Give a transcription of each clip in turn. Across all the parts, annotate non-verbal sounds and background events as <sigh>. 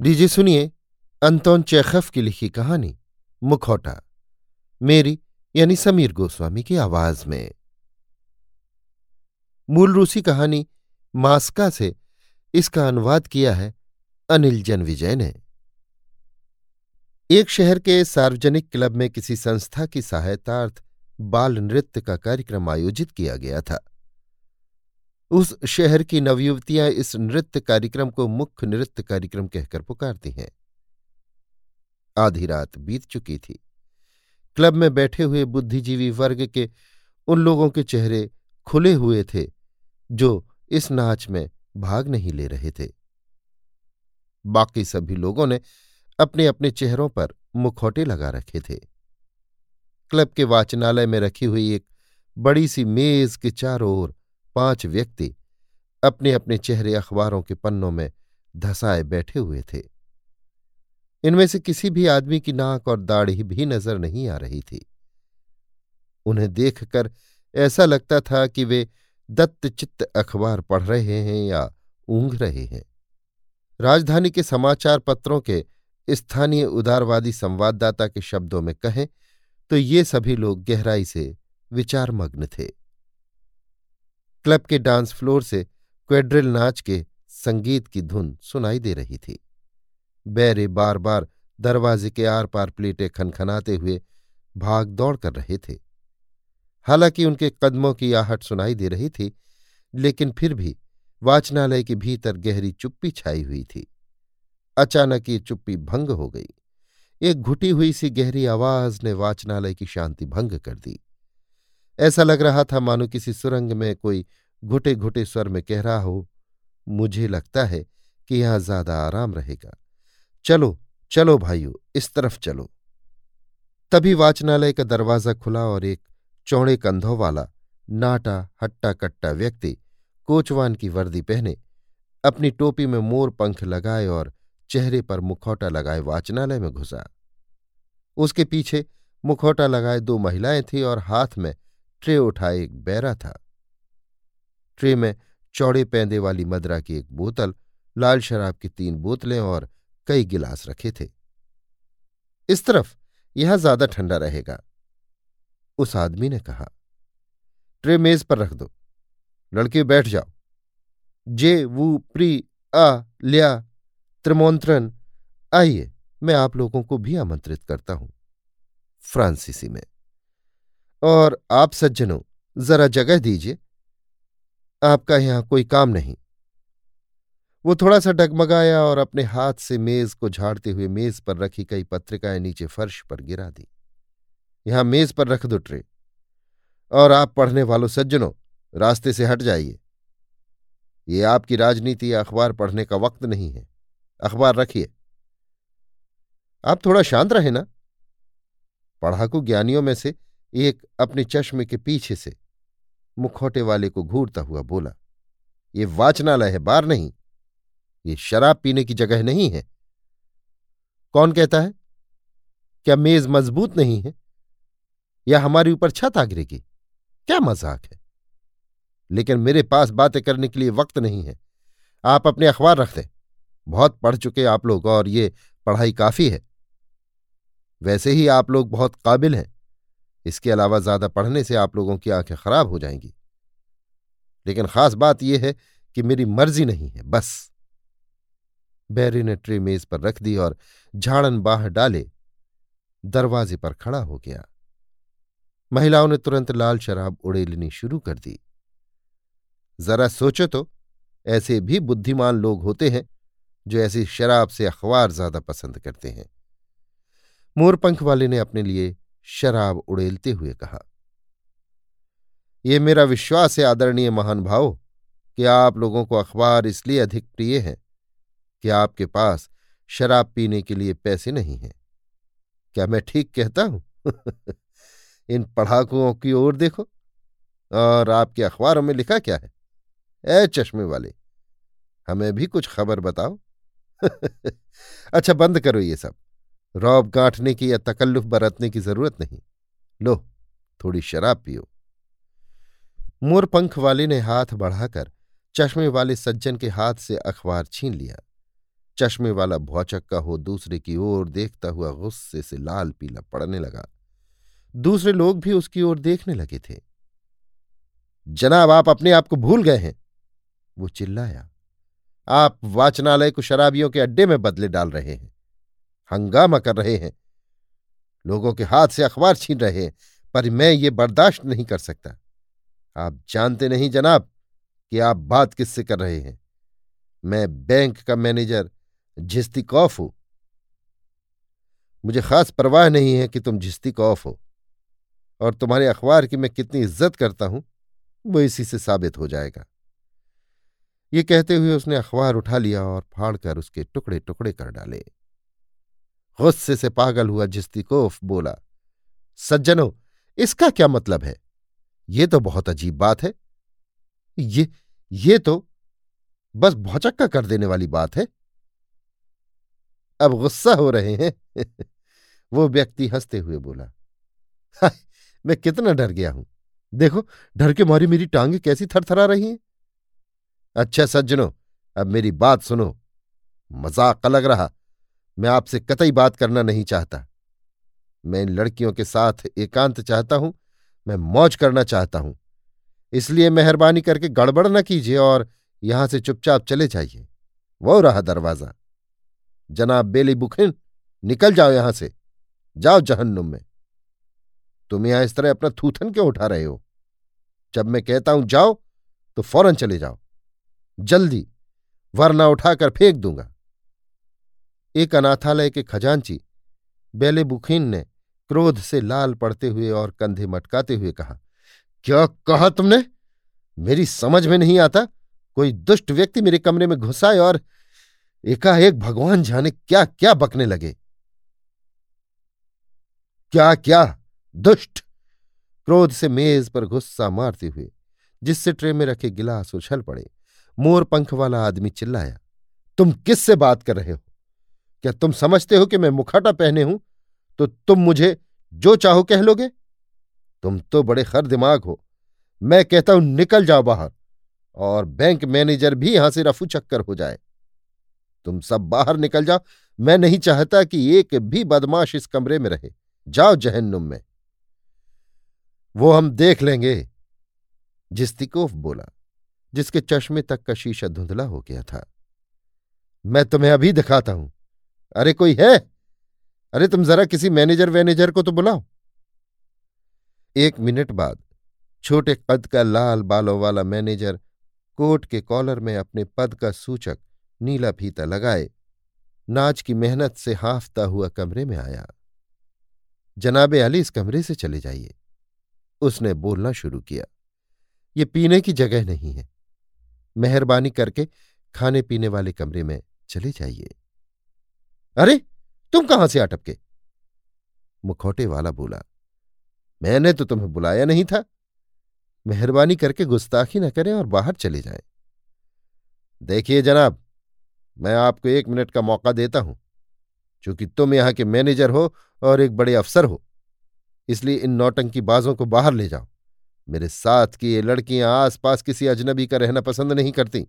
लीजिए सुनिए, अंतोन चेखफ की लिखी कहानी, मुखौटा। मेरी, यानी समीर गोस्वामी की आवाज़ में। मूल रूसी कहानी, मास्का से इसका अनुवाद किया है अनिल जन विजय ने। एक शहर के सार्वजनिक क्लब में किसी संस्था की सहायतार्थ बाल नृत्य का कार्यक्रम आयोजित किया गया था। उस शहर की नवयुवतियाँ इस नृत्य कार्यक्रम को मुख्य नृत्य कार्यक्रम कहकर पुकारती हैं। आधी रात बीत चुकी थी। क्लब में बैठे हुए बुद्धिजीवी वर्ग के उन लोगों के चेहरे खुले हुए थे, जो इस नाच में भाग नहीं ले रहे थे। बाकी सभी लोगों ने अपने अपने चेहरों पर मुखौटे लगा रखे थे। क्लब के वाचनालय में रखी हुई एक बड़ी सी मेज के चारों ओर पाँच व्यक्ति अपने अपने चेहरे अखबारों के पन्नों में धसाए बैठे हुए थे। इनमें से किसी भी आदमी की नाक और दाढ़ी भी नज़र नहीं आ रही थी। उन्हें देखकर ऐसा लगता था कि वे दत्तचित्त अखबार पढ़ रहे हैं या ऊंघ रहे हैं। राजधानी के समाचार पत्रों के स्थानीय उदारवादी संवाददाता के शब्दों में कहें तो ये सभी लोग गहराई से विचारमग्न थे। क्लब के डांस फ्लोर से क्वेड्रिल नाच के संगीत की धुन सुनाई दे रही थी। बैरे बार बार दरवाजे के आर पार प्लेटें खनखनाते हुए भाग दौड़ कर रहे थे। हालाँकि उनके कदमों की आहट सुनाई दे रही थी, लेकिन फिर भी वाचनालय के भीतर गहरी चुप्पी छाई हुई थी। अचानक ये चुप्पी भंग हो गई। एक घुटी हुई सी गहरी आवाज़ ने वाचनालय की शांति भंग कर दी। ऐसा लग रहा था मानो किसी सुरंग में कोई घुटे घुटे स्वर में कह रहा हो, मुझे लगता है कि यहाँ ज़्यादा आराम रहेगा। चलो चलो भाइयों, इस तरफ़ चलो। तभी वाचनालय का दरवाज़ा खुला और एक चौड़े कंधों वाला, नाटा हट्टा कट्टा व्यक्ति, कोचवान की वर्दी पहने, अपनी टोपी में मोर पंख लगाए और चेहरे पर मुखौटा लगाए वाचनालय में घुसा। उसके पीछे मुखौटा लगाए दो महिलाएँ थीं और हाथ में ट्रे उठाए एक बैरा था। ट्रे में चौड़े पैंदे वाली मदरा की एक बोतल, लाल शराब की तीन बोतलें और कई गिलास रखे थे। इस तरफ़, यहाँ ज़्यादा ठंडा रहेगा, उस आदमी ने कहा। ट्रे मेज पर रख दो। लड़के बैठ जाओ। जे, वू, प्री, आ, लिया, त्रिमोंत्रन, आइए, मैं आप लोगों को भी आमंत्रित करता हूँ। फ्रांसीसी में। और आप सज्जनों, जरा जगह दीजिए। आपका यहाँ कोई काम नहीं। वो थोड़ा सा डगमगाया और अपने हाथ से मेज को झाड़ते हुए मेज पर रखी कई पत्रिकाएँ नीचे फर्श पर गिरा दी। यहाँ मेज पर रख दो ट्रे। और आप पढ़ने वालों सज्जनों, रास्ते से हट जाइए। ये आपकी राजनीति या अखबार पढ़ने का वक्त नहीं है। अखबार रखिए। आप थोड़ा शांत रहे ना। पढ़ाकू ज्ञानियों में से एक अपने चश्मे के पीछे से मुखौटे वाले को घूरता हुआ बोला, ये वाचनालय है बार नहीं। ये शराब पीने की जगह नहीं है। कौन कहता है, क्या मेज मज़बूत नहीं है? या हमारे ऊपर छत आ गिरेगी? क्या मज़ाक है? लेकिन मेरे पास बातें करने के लिए वक्त नहीं है। आप अपने अखबार रख दें। बहुत पढ़ चुके आप लोग और ये पढ़ाई काफ़ी है। वैसे ही आप लोग बहुत काबिल हैं। इसके अलावा ज़्यादा पढ़ने से आप लोगों की आँखें खराब हो जाएँगी। लेकिन खास बात यह है कि मेरी मर्ज़ी नहीं है, बस। बैरी ने ट्रे मेज पर रख दी और झाड़न बाह डाले। दरवाजे पर खड़ा हो गया। महिलाओं ने तुरंत लाल शराब उड़ेलनी शुरू कर दी। जरा सोचो तो ऐसे भी बुद्धिमान लोग होते हैं जो ऐसी शराब से अखबार ज़्यादा पसंद करते हैं। मोरपंख वाले ने अपने लिए शराब उड़ेलते हुए कहा, ये मेरा विश्वास है, आदरणीय महान भाव, कि आप लोगों को अखबार इसलिए अधिक प्रिय है कि आपके पास शराब पीने के लिए पैसे नहीं हैं। क्या मैं ठीक कहता हूँ? <laughs> इन पढ़ाकुओं की ओर देखो, और आपके अखबारों में लिखा क्या है? ए चश्मे वाले, हमें भी कुछ खबर बताओ। <laughs> अच्छा बंद करो ये सब। रौब गांठने की या तकल्लुफ बरतने की ज़रूरत नहीं। लो, थोड़ी शराब पियो। मोरपंख वाले ने हाथ बढ़ाकर चश्मे वाले सज्जन के हाथ से अखबार छीन लिया। चश्मे वाला भौचक्का हो दूसरे की ओर देखता हुआ गुस्से से लाल पीला पड़ने लगा। दूसरे लोग भी उसकी ओर देखने लगे थे। जनाब, आप अपने आप को भूल गए हैं। वो चिल्लाया। आप वाचनालय को शराबियों के अड्डे में बदले डाल रहे हैं। हंगामा कर रहे हैं। लोगों के हाथ से अखबार छीन रहे हैं, पर मैं ये बर्दाश्त नहीं कर सकता। आप जानते नहीं जनाब कि आप बात किससे कर रहे हैं। मैं बैंक का मैनेजर झिस्ती कौफ हूँ। मुझे खास परवाह नहीं है कि तुम झिस्ती कौफ हो, और तुम्हारे अखबार की मैं कितनी इज़्ज़त करता हूँ, वो इसी से साबित हो जाएगा। ये कहते हुए उसने अखबार उठा लिया और फाड़कर उसके टुकड़े टुकड़े कर डाले। गुस्से से पागल हुआ जिस्तिकोफ बोला, सज्जनों, इसका क्या मतलब है? ये तो बहुत अजीब बात है। ये ये तो बस भौचक्का कर देने वाली बात है। अब गुस्सा हो रहे हैं। <laughs> वो व्यक्ति हँसते हुए बोला मैं कितना डर गया हूँ। देखो, डर के मारी मेरी टांगे कैसी थरथरा रही हैं। अच्छा सज्जनों, अब मेरी बात सुनो। मज़ाक लग रहा। मैं आपसे कतई बात करना नहीं चाहता। मैं इन लड़कियों के साथ एकांत चाहता हूँ, मैं मौज करना चाहता हूँ। इसलिए मेहरबानी करके गड़बड़ न कीजिए और यहाँ से चुपचाप चले जाइए। वो रहा दरवाज़ा। जनाब बेली बुखिन, निकल जाओ यहाँ से। जाओ जहन्नुम में। तुम यहाँ इस तरह अपना थूथन क्यों उठा रहे हो? जब मैं कहता हूँ, जाओ तो फ़ौरन चले जाओ। जल्दी, वरना उठाकर फेंक दूँगा। एक अनाथालय के खजांची बेले बुखीन ने क्रोध से लाल पड़ते हुए और कंधे मटकाते हुए कहा, क्या कहा तुमने? मेरी समझ में नहीं आता। कोई दुष्ट व्यक्ति मेरे कमरे में घुसाए और एकाएक भगवान जाने क्या क्या बकने लगे? क्या क्या? दुष्ट? क्रोध से मेज पर गुस्सा मारते हुए, जिससे ट्रे में रखे गिलास उछल पड़े, मोर पंख वाला आदमी चिल्लाया, तुम किससे बात कर रहे हो? क्या तुम समझते हो कि मैं मुखौटा पहने हूँ? तो तुम मुझे जो चाहो कह लोगे। तुम तो बड़े खर दिमाग हो। मैं कहता हूँ, निकल जाओ बाहर और बैंक मैनेजर भी यहाँ से रफू चक्कर हो जाए। तुम सब बाहर निकल जाओ। मैं नहीं चाहता कि एक भी बदमाश इस कमरे में रहे। जाओ जहन्नुम में। वो हम देख लेंगे। जिस्तिकोफ बोला, जिसके चश्मे तक का शीशा धुंधला हो गया था। मैं तुम्हें अभी दिखाता हूँ। अरे कोई है? अरे तुम जरा किसी मैनेजर वैनेजर को तो बुलाओ। एक मिनट बाद छोटे कद का लाल बालों वाला मैनेजर कोट के कॉलर में अपने पद का सूचक नीला फीता लगाए, नाच की मेहनत से हाफता हुआ कमरे में आया। जनाबे अली इस कमरे से चले जाइए। उसने बोलना शुरू किया। ये पीने की जगह नहीं है। मेहरबानी करके खाने पीने वाले कमरे में चले जाइए। अरे, तुम कहाँ से अटपके मुखौटे वाला बोला, मैंने तो तुम्हें बुलाया नहीं था। मेहरबानी करके गुस्ताखी न करें और बाहर चले जाएँ। देखिए जनाब, मैं आपको एक मिनट का मौका देता हूँ, चूँकि तुम यहाँ के मैनेजर हो और एक बड़े अफसर हो। इसलिए इन नौटंकी बाजों को बाहर ले जाओ। मेरे साथ की ये लड़कियाँ आसपास किसी अजनबी का रहना पसंद नहीं करती।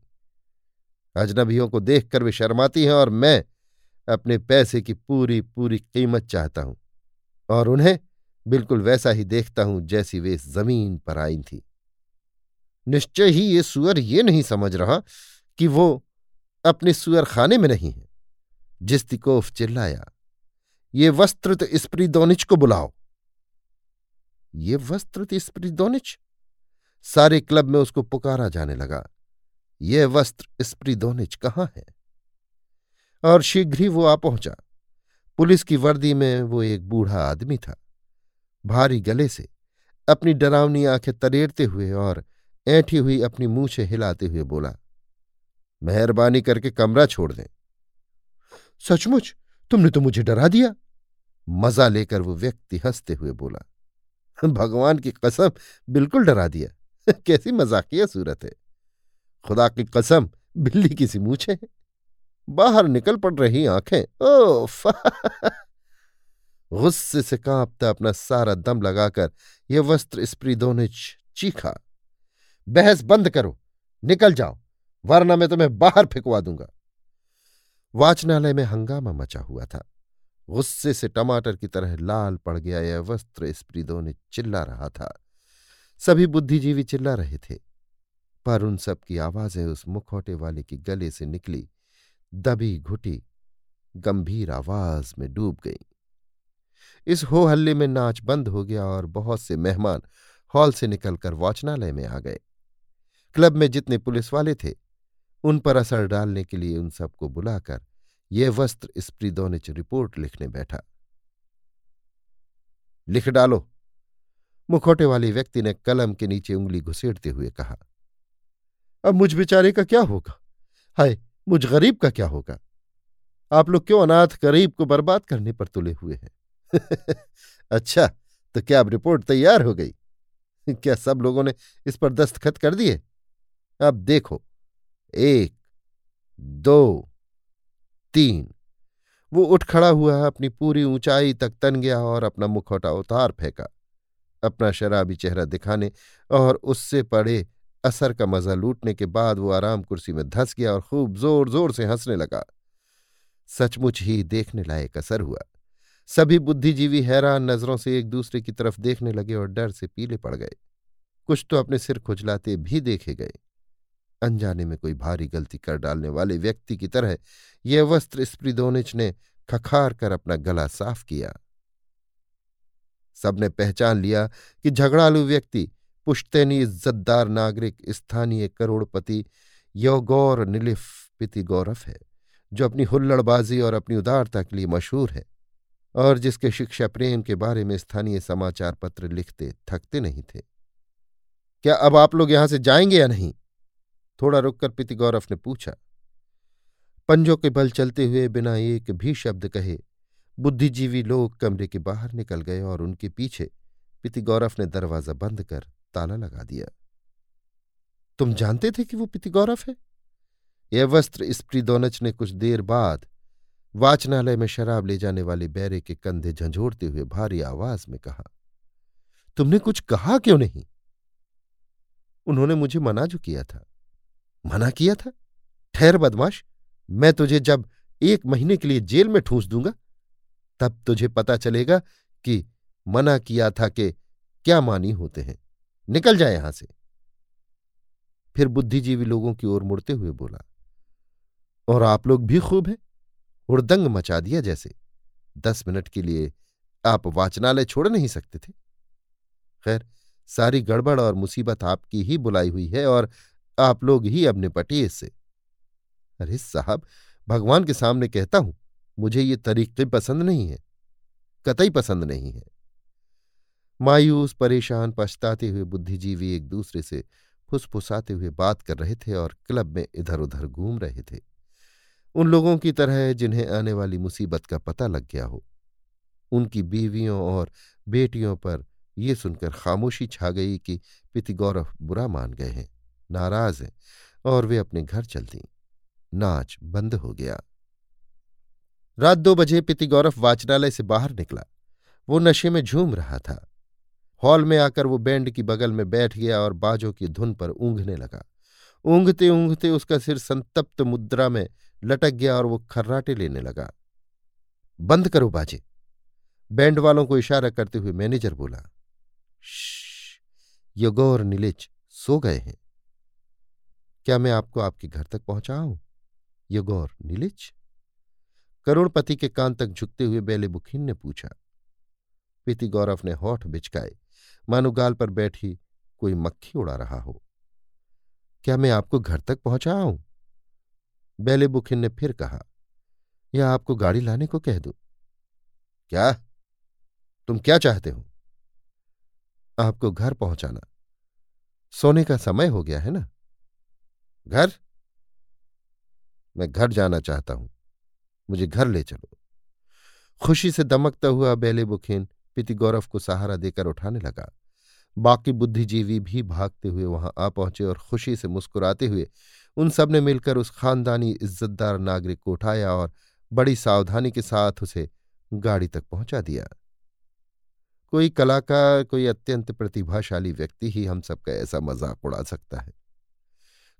अजनबियों को देखकर वे शर्माती हैं और मैं अपने पैसे की पूरी पूरी कीमत चाहता हूँ और उन्हें बिल्कुल वैसा ही देखता हूँ जैसी वे ज़मीन पर आई थी। निश्चय ही ये सुअर ये नहीं समझ रहा कि वो अपने सुअर खाने में नहीं है। जिस्तिकोफ चिल्लाया, ये वस्त्रत स्प्रीदोनिच को बुलाओ। ये वस्त्रत स्प्रीदोनिच? सारे क्लब में उसको पुकारा जाने लगा, ये वस्त्र स्प्रीदोनिच कहाँ है? और शीघ्र ही वो आ पहुँचा। पुलिस की वर्दी में वो एक बूढ़ा आदमी था। भारी गले से अपनी डरावनी आँखें तरेरते हुए और ऐठी हुई अपनी मूछे हिलाते हुए बोला, मेहरबानी करके कमरा छोड़ दें। सचमुच? तुमने तो मुझे डरा दिया? मज़ा लेकर वो व्यक्ति हँसते हुए बोला, भगवान की कसम, बिल्कुल डरा दिया। <laughs> कैसी मजाकिया सूरत है। खुदा की कसम, बिल्ली की सी मूछे है। बाहर निकल पड़ रही आँखें। ओ <laughs> गुस्से से कांपता अपना सारा दम लगाकर यह वस्त्र स्प्रीदों चीखा। बहस बंद करो, निकल जाओ, वरना मैं तुम्हें बाहर फेंकवा दूँगा। वाचनालय में हंगामा मचा हुआ था। गुस्से से टमाटर की तरह लाल पड़ गया यह वस्त्र स्प्रीदों ने चिल्ला रहा था। सभी बुद्धिजीवी चिल्ला रहे थे, पर उन सब की आवाज़ें उस मुखौटे वाले की गले से निकली। दबी घुटी गंभीर आवाज़ में डूब गई। इस हो हल्ले में नाच बंद हो गया और बहुत से मेहमान हॉल से निकलकर वाचनालय में आ गए। क्लब में जितने पुलिस वाले थे, उन पर असर डालने के लिए उन सबको बुलाकर ये वस्त्र स्प्रीदोनिच रिपोर्ट लिखने बैठा। लिख डालो। मुखोटे वाले व्यक्ति ने कलम के नीचे उंगली घुसेड़ते हुए कहा, अब मुझ बेचारे का क्या होगा? हाय मुझ गरीब का क्या होगा? आप लोग क्यों अनाथ गरीब को बर्बाद करने पर तुले हुए हैं? <laughs> अच्छा तो क्या अब रिपोर्ट तैयार हो गई? <laughs> क्या सब लोगों ने इस पर दस्तखत कर दिए? अब देखो। एक, दो, तीन। वो उठ खड़ा हुआ अपनी पूरी ऊंचाई तक तन गया और अपना मुखौटा उतार फेंका। अपना शराबी चेहरा दिखाने और उससे पड़े असर का मज़ा लूटने के बाद वो आराम कुर्सी में धस गया और खूब ज़ोर ज़ोर से हंसने लगा। सचमुच ही देखने लायक असर हुआ। सभी बुद्धिजीवी हैरान नज़रों से एक दूसरे की तरफ़ देखने लगे और डर से पीले पड़ गए। कुछ तो अपने सिर खुजलाते भी देखे गए। अनजाने में कोई भारी गलती कर डालने वाले व्यक्ति की तरह यह वस्त्र स्प्रिदोनिच ने खखार कर अपना गला साफ़ किया। सबने पहचान लिया कि झगड़ालू व्यक्ति पुश्तैनी इज्जतदार नागरिक स्थानीय करोड़पति यौगौर निलिफ पितिगौरफ है, जो अपनी हुल्लड़बाजी और अपनी उदारता के लिए मशहूर है, और जिसके शिक्षा प्रेम के बारे में स्थानीय समाचार पत्र लिखते थकते नहीं थे। क्या अब आप लोग यहाँ से जाएँगे या नहीं? थोड़ा रुककर पितिगौरव ने पूछा। पंजों के बल चलते हुए बिना एक भी शब्द कहे, बुद्धिजीवी लोग कमरे के बाहर निकल गए और उनके पीछे पितिगौरव ने दरवाज़ा बंद कर ताला लगा दिया। तुम जानते थे कि वो पितिगौरव है? यह वस्त्र स्प्रीदोनच ने कुछ देर बाद वाचनालय में शराब ले जाने वाले बैरे के कंधे झंझोड़ते हुए भारी आवाज़ में कहा, तुमने कुछ कहा क्यों नहीं? उन्होंने मुझे मना जो किया था। मना किया था? ठहर बदमाश, मैं तुझे जब एक महीने के लिए जेल में ठूंस दूँगा, तब तुझे पता चलेगा कि मना किया था कि क्या मानी होते हैं। निकल जाए यहाँ से। फिर बुद्धिजीवी लोगों की ओर मुड़ते हुए बोला, और आप लोग भी खूब हैं, उड़दंग मचा दिया जैसे। दस मिनट के लिए आप वाचनालय छोड़ नहीं सकते थे। खैर, सारी गड़बड़ और मुसीबत आपकी ही बुलाई हुई है और आप लोग ही अब निपटिए इससे। अरे साहब, भगवान के सामने कहता हूँ, मुझे ये तरीके पसंद नहीं है, कतई पसंद नहीं है। मायूस, परेशान, पछताते हुए बुद्धिजीवी एक दूसरे से फुसफुसाते हुए बात कर रहे थे और क्लब में इधर उधर घूम रहे थे। उन लोगों की तरह जिन्हें आने वाली मुसीबत का पता लग गया हो। उनकी बीवियों और बेटियों पर ये सुनकर खामोशी छा गई कि पितिगौरव बुरा मान गए हैं, नाराज़ हैं और वे अपने घर चल दी। नाच बंद हो गया। रात दो बजे पितिगौरव वाचनालय से बाहर निकला। वो नशे में झूम रहा था। हॉल में आकर वो बैंड की बगल में बैठ गया और बाजों की धुन पर ऊंघने लगा। ऊँघते ऊँघते उसका सिर संतप्त मुद्रा में लटक गया और वो खर्राटे लेने लगा। बंद करो बाजे। बैंड वालों को इशारा करते हुए मैनेजर बोला योगौर नीलिच सो गए हैं। क्या मैं आपको आपके घर तक पहुंचाऊं? योगौर नीलिच करोड़पति के कान तक झुकते हुए बेले बुखीन ने पूछा। पीति गौरव ने होठ बिचकाए। मानो गाल पर बैठी कोई मक्खी उड़ा रहा हो। क्या मैं आपको घर तक पहुंचाऊं बेले बुखिन ने फिर कहा, या आपको गाड़ी लाने को कह दू? क्या? तुम क्या चाहते हो? आपको घर पहुंचाना। सोने का समय हो गया है ना? घर? मैं घर जाना चाहता हूँ। मुझे घर ले चलो। खुशी से दमकता हुआ बेले बुखेन पिति गौरव को सहारा देकर उठाने लगा। बाकी बुद्धिजीवी भी भागते हुए वहाँ आ पहुँचे और खुशी से मुस्कुराते हुए उन सबने मिलकर उस खानदानी इज्जतदार नागरिक को उठाया और बड़ी सावधानी के साथ उसे गाड़ी तक पहुँचा दिया। कोई कलाकार, कोई अत्यंत प्रतिभाशाली व्यक्ति ही हम सबका ऐसा मज़ाक उड़ा सकता है।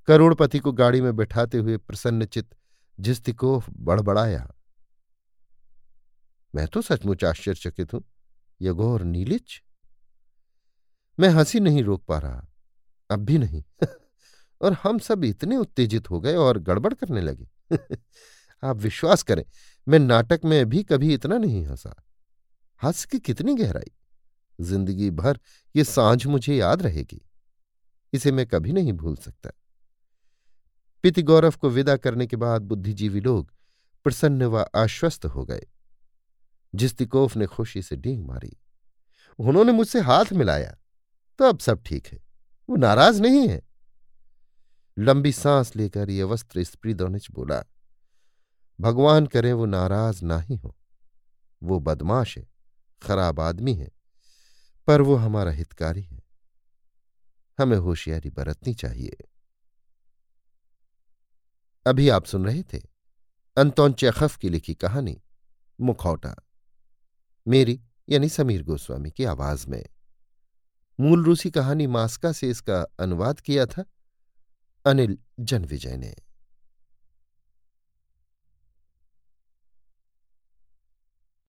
करोड़पति को गाड़ी में बैठाते हुए प्रसन्नचित जिस्तिकोफ बड़बड़ाया। मैं तो सचमुच आश्चर्यचकित हूँ। यगोर नीलिच? मैं हँसी नहीं रोक पा रहा, अब भी नहीं। <laughs> और हम सब इतने उत्तेजित हो गए और गड़बड़ करने लगे। <laughs> आप विश्वास करें, मैं नाटक में भी कभी इतना नहीं हंसा। हंस की कितनी गहराई। ज़िंदगी भर ये साँझ मुझे याद रहेगी। इसे मैं कभी नहीं भूल सकता। पिति गौरव को विदा करने के बाद बुद्धिजीवी लोग प्रसन्न व आश्वस्त हो गए। जिस्तिकोफ ने खुशी से डींग मारी। उन्होंने मुझसे हाथ मिलाया। तो अब सब ठीक है। वो नाराज़ नहीं है? लंबी सांस लेकर ये वस्त्र स्प्रीदोनिच बोला, भगवान करे वो नाराज़ ना ही हो। वो बदमाश है, खराब आदमी है, पर वो हमारा हितकारी है। हमें होशियारी बरतनी चाहिए। अभी आप सुन रहे थे? अंतोन चेखफ की लिखी कहानी, मुखौटा। मेरी, यानी समीर गोस्वामी की आवाज़ में। मूल रूसी कहानी मास्का से इसका अनुवाद किया था अनिल जनविजय ने।